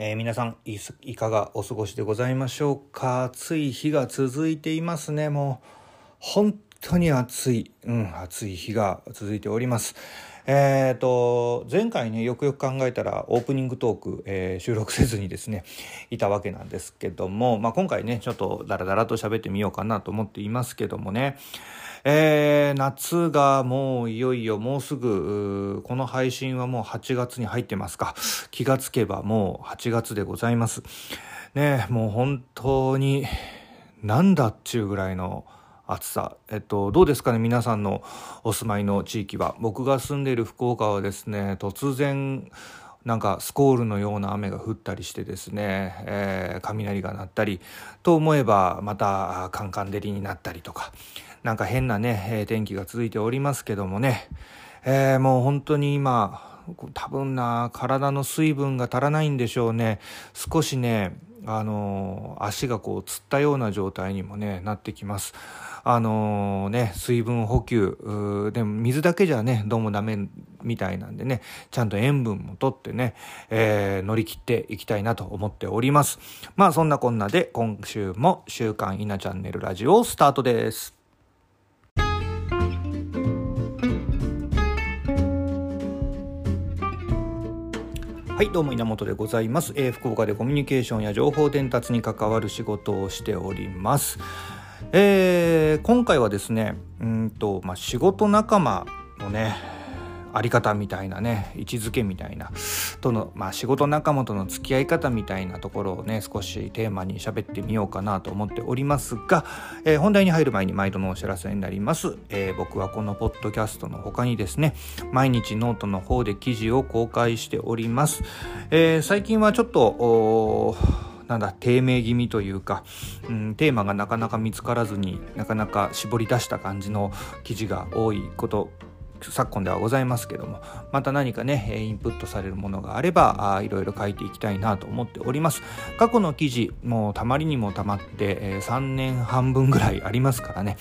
えー、皆さんいかがお過ごしでございましょうか？暑い日が続いていますね。もう本当に暑い、うん、暑い日が続いております。えーと、前回ねよくよく考えたらオープニングトーク、えー、収録せずにですねいたわけなんですけども、まあ、今回ねちょっとダラダラと喋ってみようかなと思っていますけどもね。えー、夏がもういよいよもうすぐ、この配信はもう8月に入ってますか。気がつけばもう8月でございます。ねもう本当に、なんだっちゅうぐらいの暑さ。えっと、どうですかね皆さんのお住まいの地域は。僕が住んでいる福岡はですね、突然、なんかスコールのような雨が降ったりしてですね、えー、雷が鳴ったりと思えばまたカンカン照りになったりとかなんか変なね、えー、天気が続いておりますけどもね、えー、もう本当に今多分な体の水分が足らないんでしょうね。少しねあの足がこうつったような状態にもねなってきます。あのね水分補給でも水だけじゃねどうもダメみたいなんでねちゃんと塩分もとってね、えー、乗り切っていきたいなと思っております。まあそんなこんなで今週も「週刊稲チャンネルラジオ」スタートです。はいどうも稲本でございます、えー、福岡でコミュニケーションや情報伝達に関わる仕事をしております。えー、今回はですねうんと、まあ、仕事仲間のねあり方みたいなね位置づけみたいなとの、まあ、仕事仲間との付き合い方みたいなところをね少しテーマに喋ってみようかなと思っておりますが、えー、本題に入る前に毎度のお知らせになります、えー、僕はこのポッドキャストの他にですね毎日ノートの方で記事を公開しております、えー、最近はちょっとなんだ低迷気味というか、うん、テーマがなかなか見つからずになかなか絞り出した感じの記事が多いこと昨今ではございますけどもまた何かねインプットされるものがあればあいろいろ書いていきたいなと思っております。過去の記事もうたまりにもたまって、え、3年半分ぐらいありますからね。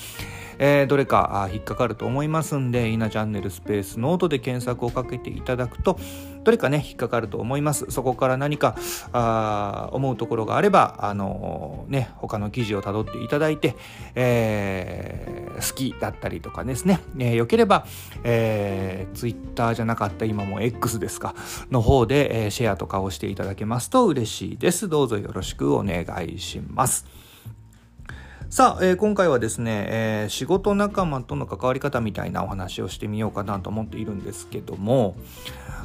えー、どれか引っかかると思いますんで、稲チャンネルスペースノートで検索をかけていただくと、どれかね、引っかかると思います。そこから何かあ思うところがあれば、あのー、ね、他の記事をたどっていただいて、えー、好きだったりとかですね、えー、よければ、えー、Twitter じゃなかった今も X ですか、の方で、えー、シェアとかをしていただけますと嬉しいです。どうぞよろしくお願いします。さあ、えー、今回はですね、えー、仕事仲間との関わり方みたいなお話をしてみようかなと思っているんですけども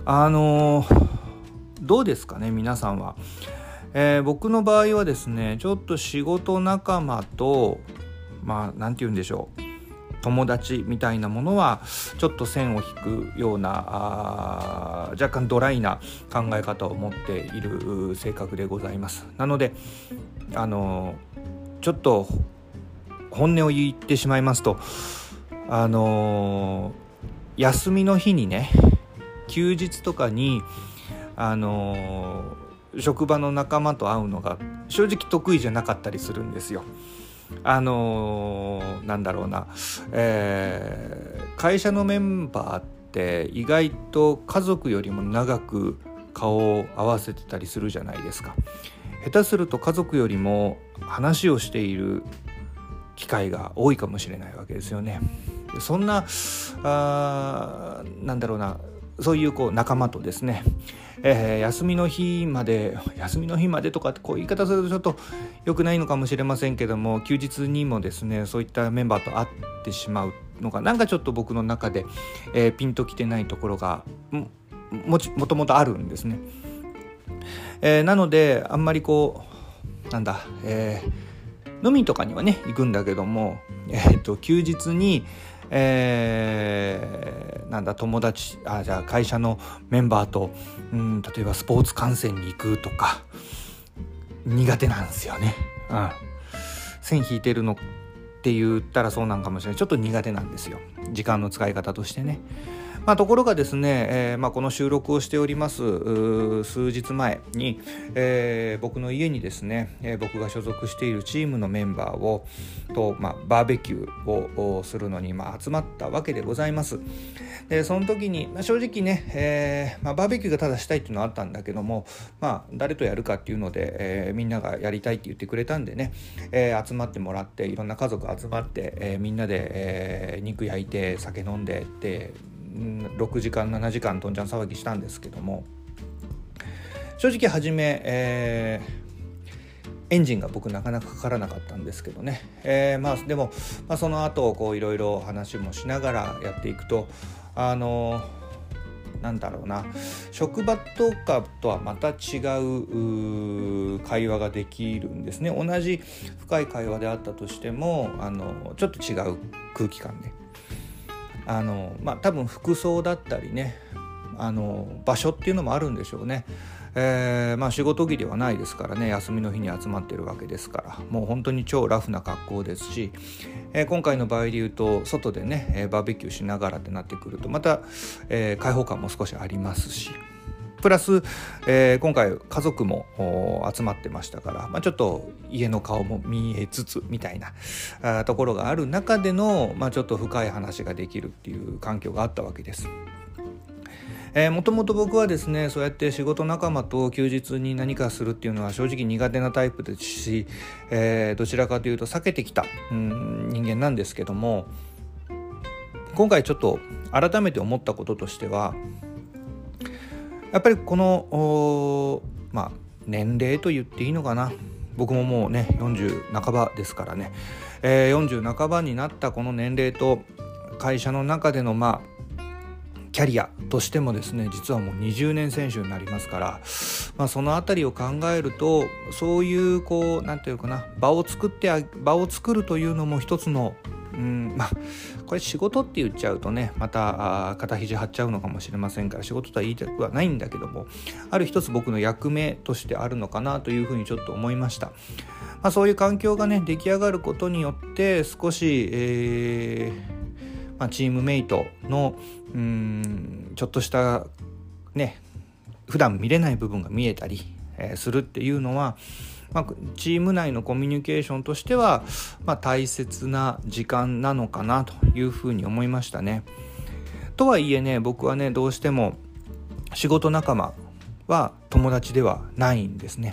あのー、どうですかね皆さんは、えー、僕の場合はですねちょっと仕事仲間とまあ何て言うんでしょう。友達みたいなものはちょっと線を引くようなあ若干ドライな考え方を持っている性格でございます。なのであのちょっと本音を言ってしまいますとあのー、休みの日にね休日とかにあのー、職場の仲間と会うのが正直得意じゃなかったりするんですよ。あのー、なんだろうな、えー、会社のメンバーって意外と家族よりも長く顔を合わせてたりするじゃないですか。下手すると家族よりも話をしている機会が多いかもしれないわけですよね。そんなあなんだろうなそういうこう仲間とですね、えー、休みの日まで休みの日までとかってこう言い方するとちょっと良くないのかもしれませんけども休日にもですねそういったメンバーと会ってしまうのがなんかちょっと僕の中で、えー、ピンときてないところがももともとあるんですね。えー、なのであんまりこうなんだ、えー、飲みとかにはね行くんだけども、えーと、休日に、えー、なんだ友達あじゃあ会社のメンバーと、うん、例えばスポーツ観戦に行くとか苦手なんですよね。うん、線引いてるのって言ったらそうなんかもしれないちょっと苦手なんですよ時間の使い方としてね。まあ、ところがですね、えーまあ、この収録をしております数日前に、えー、僕の家にですね、えー、僕が所属しているチームのメンバーをと、まあ、バーベキューをするのに、まあ、集まったわけでございます。でその時に、まあ、正直ね、えーまあ、バーベキューがただしたいっていうのはあったんだけども、まあ、誰とやるかっていうので、えー、みんながやりたいって言ってくれたんでね、えー、集まってもらっていろんな家族集まって、えー、みんなで、えー、肉焼いて酒飲んでって6時間7時間どんちゃん騒ぎしたんですけども正直初め、えー、エンジンが僕なかなかかからなかったんですけどね、えー、まあでも、まあ、その後こういろいろ話もしながらやっていくとあのなんだろうな。職場とかとはまた違う会話ができるんですね。同じ深い会話であったとしてもあのちょっと違う空気感で。あのまあ多分服装だったりねあの場所っていうのもあるんでしょうね。えー、まあ仕事着ではないですからね休みの日に集まってるわけですからもう本当に超ラフな格好ですし、えー、今回の場合で言うと外でね、えー、バーベキューしながらってなってくるとまた、え開放感も少しありますしプラス、えー、今回家族も集まってましたから、まあ、ちょっと家の顔も見えつつみたいなあところがある中での、まあ、ちょっと深い話ができるっていう環境があったわけです。えー、もともと僕はですねそうやって仕事仲間と休日に何かするっていうのは正直苦手なタイプですし、えー、どちらかというと避けてきた、うん、人間なんですけども今回ちょっと改めて思ったこととしてはやっぱりこのまあ年齢と言っていいのかな。僕ももうね40半ばですからね、えー、40半ばになったこの年齢と会社の中でのまあキャリアとしてもですね実はもう20年選手になりますから、まあ、その辺りを考えるとそういうこう何て言うかな場を作って場を作るというのも一つのうんまあこれ仕事って言っちゃうとねまた肩肘張っちゃうのかもしれませんから仕事とは言いたくはないんだけどもある一つ僕の役目としてあるのかなというふうにちょっと思いました、まあ、そういう環境がね出来上がることによって少し、えーまあ、チームメイトのうんちょっとしたね普段見れない部分が見えたり、え、するっていうのはまあ、チーム内のコミュニケーションとしては、まあ、大切な時間なのかなというふうに思いましたね。とはいえね僕はねどうしても仕事仲間は友達ではないんですね。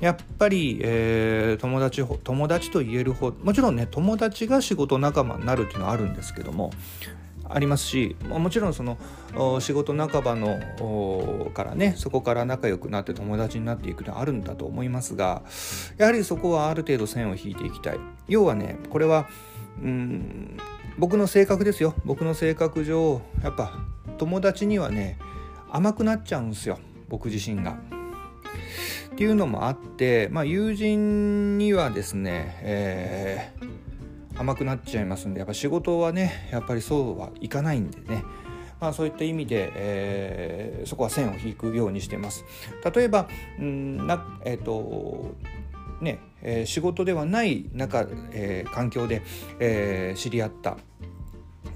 やっぱり、えー、友達友達と言えるほどもちろんね友達が仕事仲間になるっていうのはあるんですけどもありますしもちろんその仕事半ばのからねそこから仲良くなって友達になっていくのはあるんだと思いますがやはりそこはある程度線を引いていきたい。要はねこれはうん僕の性格ですよ。僕の性格上やっぱ友達にはね甘くなっちゃうんですよ。僕自身が。っていうのもあって、まあ、友人にはですね、えー甘くなっちゃいますんでやっぱ仕事はねやっぱりそうはいかないんでねまあ、そういった意味で、えー、そこは線を引くようにしてます。例えばんな、えーとねえー、仕事ではない中、えー、環境で、えー、知り合った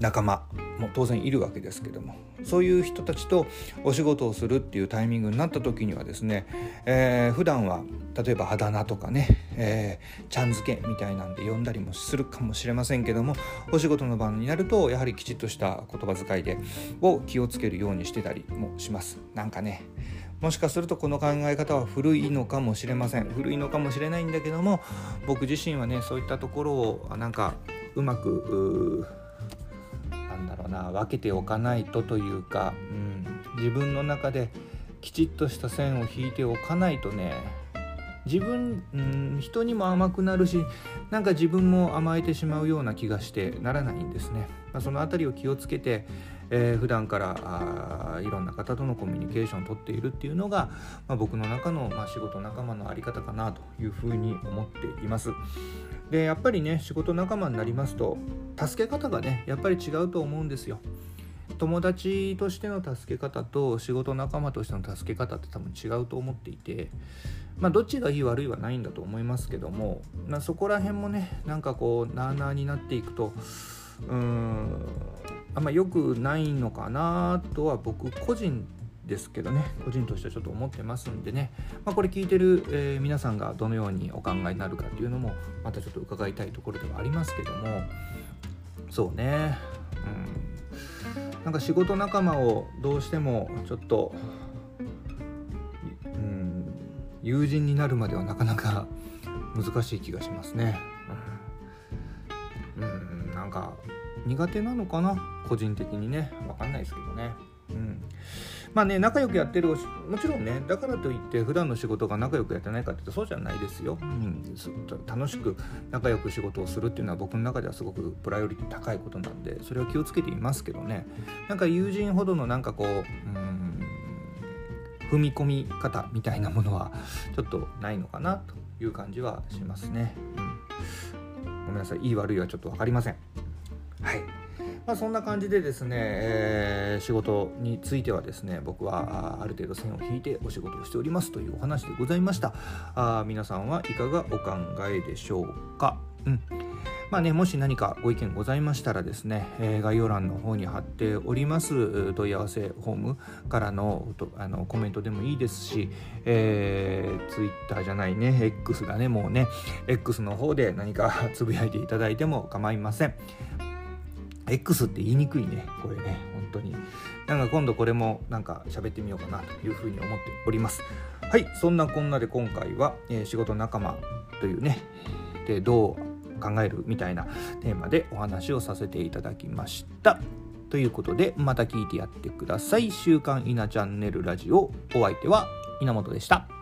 仲間も当然いるわけですけどもそういう人たちとお仕事をするっていうタイミングになった時にはですね、えー、普段は例えばあだ名とかね、えー、ちゃん付けみたいなんで呼んだりもするかもしれませんけどもお仕事の場になるとやはりきちっとした言葉遣いでを気をつけるようにしてたりもします。なんかねもしかするとこの考え方は古いのかもしれません。古いのかもしれないんだけども僕自身はねそういったところをなんかうまくなんだろうな分けておかないとというか、うん、自分の中できちっとした線を引いておかないとね自分、うん、人にも甘くなるしなんか自分も甘えてしまうような気がしてならないんですね。まあ、その辺りを気をつけて、えー、普段からあいろんな方とのコミュニケーションをとっているっていうのが、まあ、僕の中の、まあ、仕事仲間の在り方かなというふうに思っています。でやっぱりね仕事仲間になりますと助け方がねやっぱり違うと思うんですよ。友達としての助け方と仕事仲間としての助け方って多分違うと思っていてまあどっちがいい悪いはないんだと思いますけども、ま、そこら辺もねなんかこうなあなあになっていくとうーんあんま良くないのかなとは僕個人ですけどね。個人としてはちょっと思ってますんでね、まあ、これ聞いてる、えー、皆さんがどのようにお考えになるかっていうのもまたちょっと伺いたいところではありますけども。そうね。うん。なんか仕事仲間をどうしてもちょっと、うん、友人になるまではなかなか難しい気がしますね。うん、うん。なんか苦手なのかな？個人的にね。分かんないですけどね。うん。まあね仲良くやってるもちろんねだからといって普段の仕事が仲良くやってないかって言うとそうじゃないですよ、うん、楽しく仲良く仕事をするっていうのは僕の中ではすごくプライオリティ高いことなんでそれは気をつけていますけどね。なんか友人ほどのなんかこううん踏み込み方みたいなものはちょっとないのかなという感じはしますね、うん、ごめんなさい。いい悪いはちょっと分かりません。はい。まあ、そんな感じでですね、えー、仕事についてはですね僕はある程度線を引いてお仕事をしておりますというお話でございました。あ皆さんはいかがお考えでしょうか？うん。まあね、もし何かご意見ございましたらですね、えー、概要欄の方に貼っております問い合わせフォームからのあのコメントでもいいですし、えー、Twitter じゃないね X だねもうね X の方で何かつぶやいていただいても構いません。X って言いにくいね。これね。本当に。なんか今度これもなんか喋ってみようかなというふうに思っております。はい。そんなこんなで今回は、えー、仕事仲間というねでどう考えるみたいなテーマでお話をさせていただきました。ということでまた聞いてやってください。週刊稲チャンネルラジオ。お相手は稲本でした。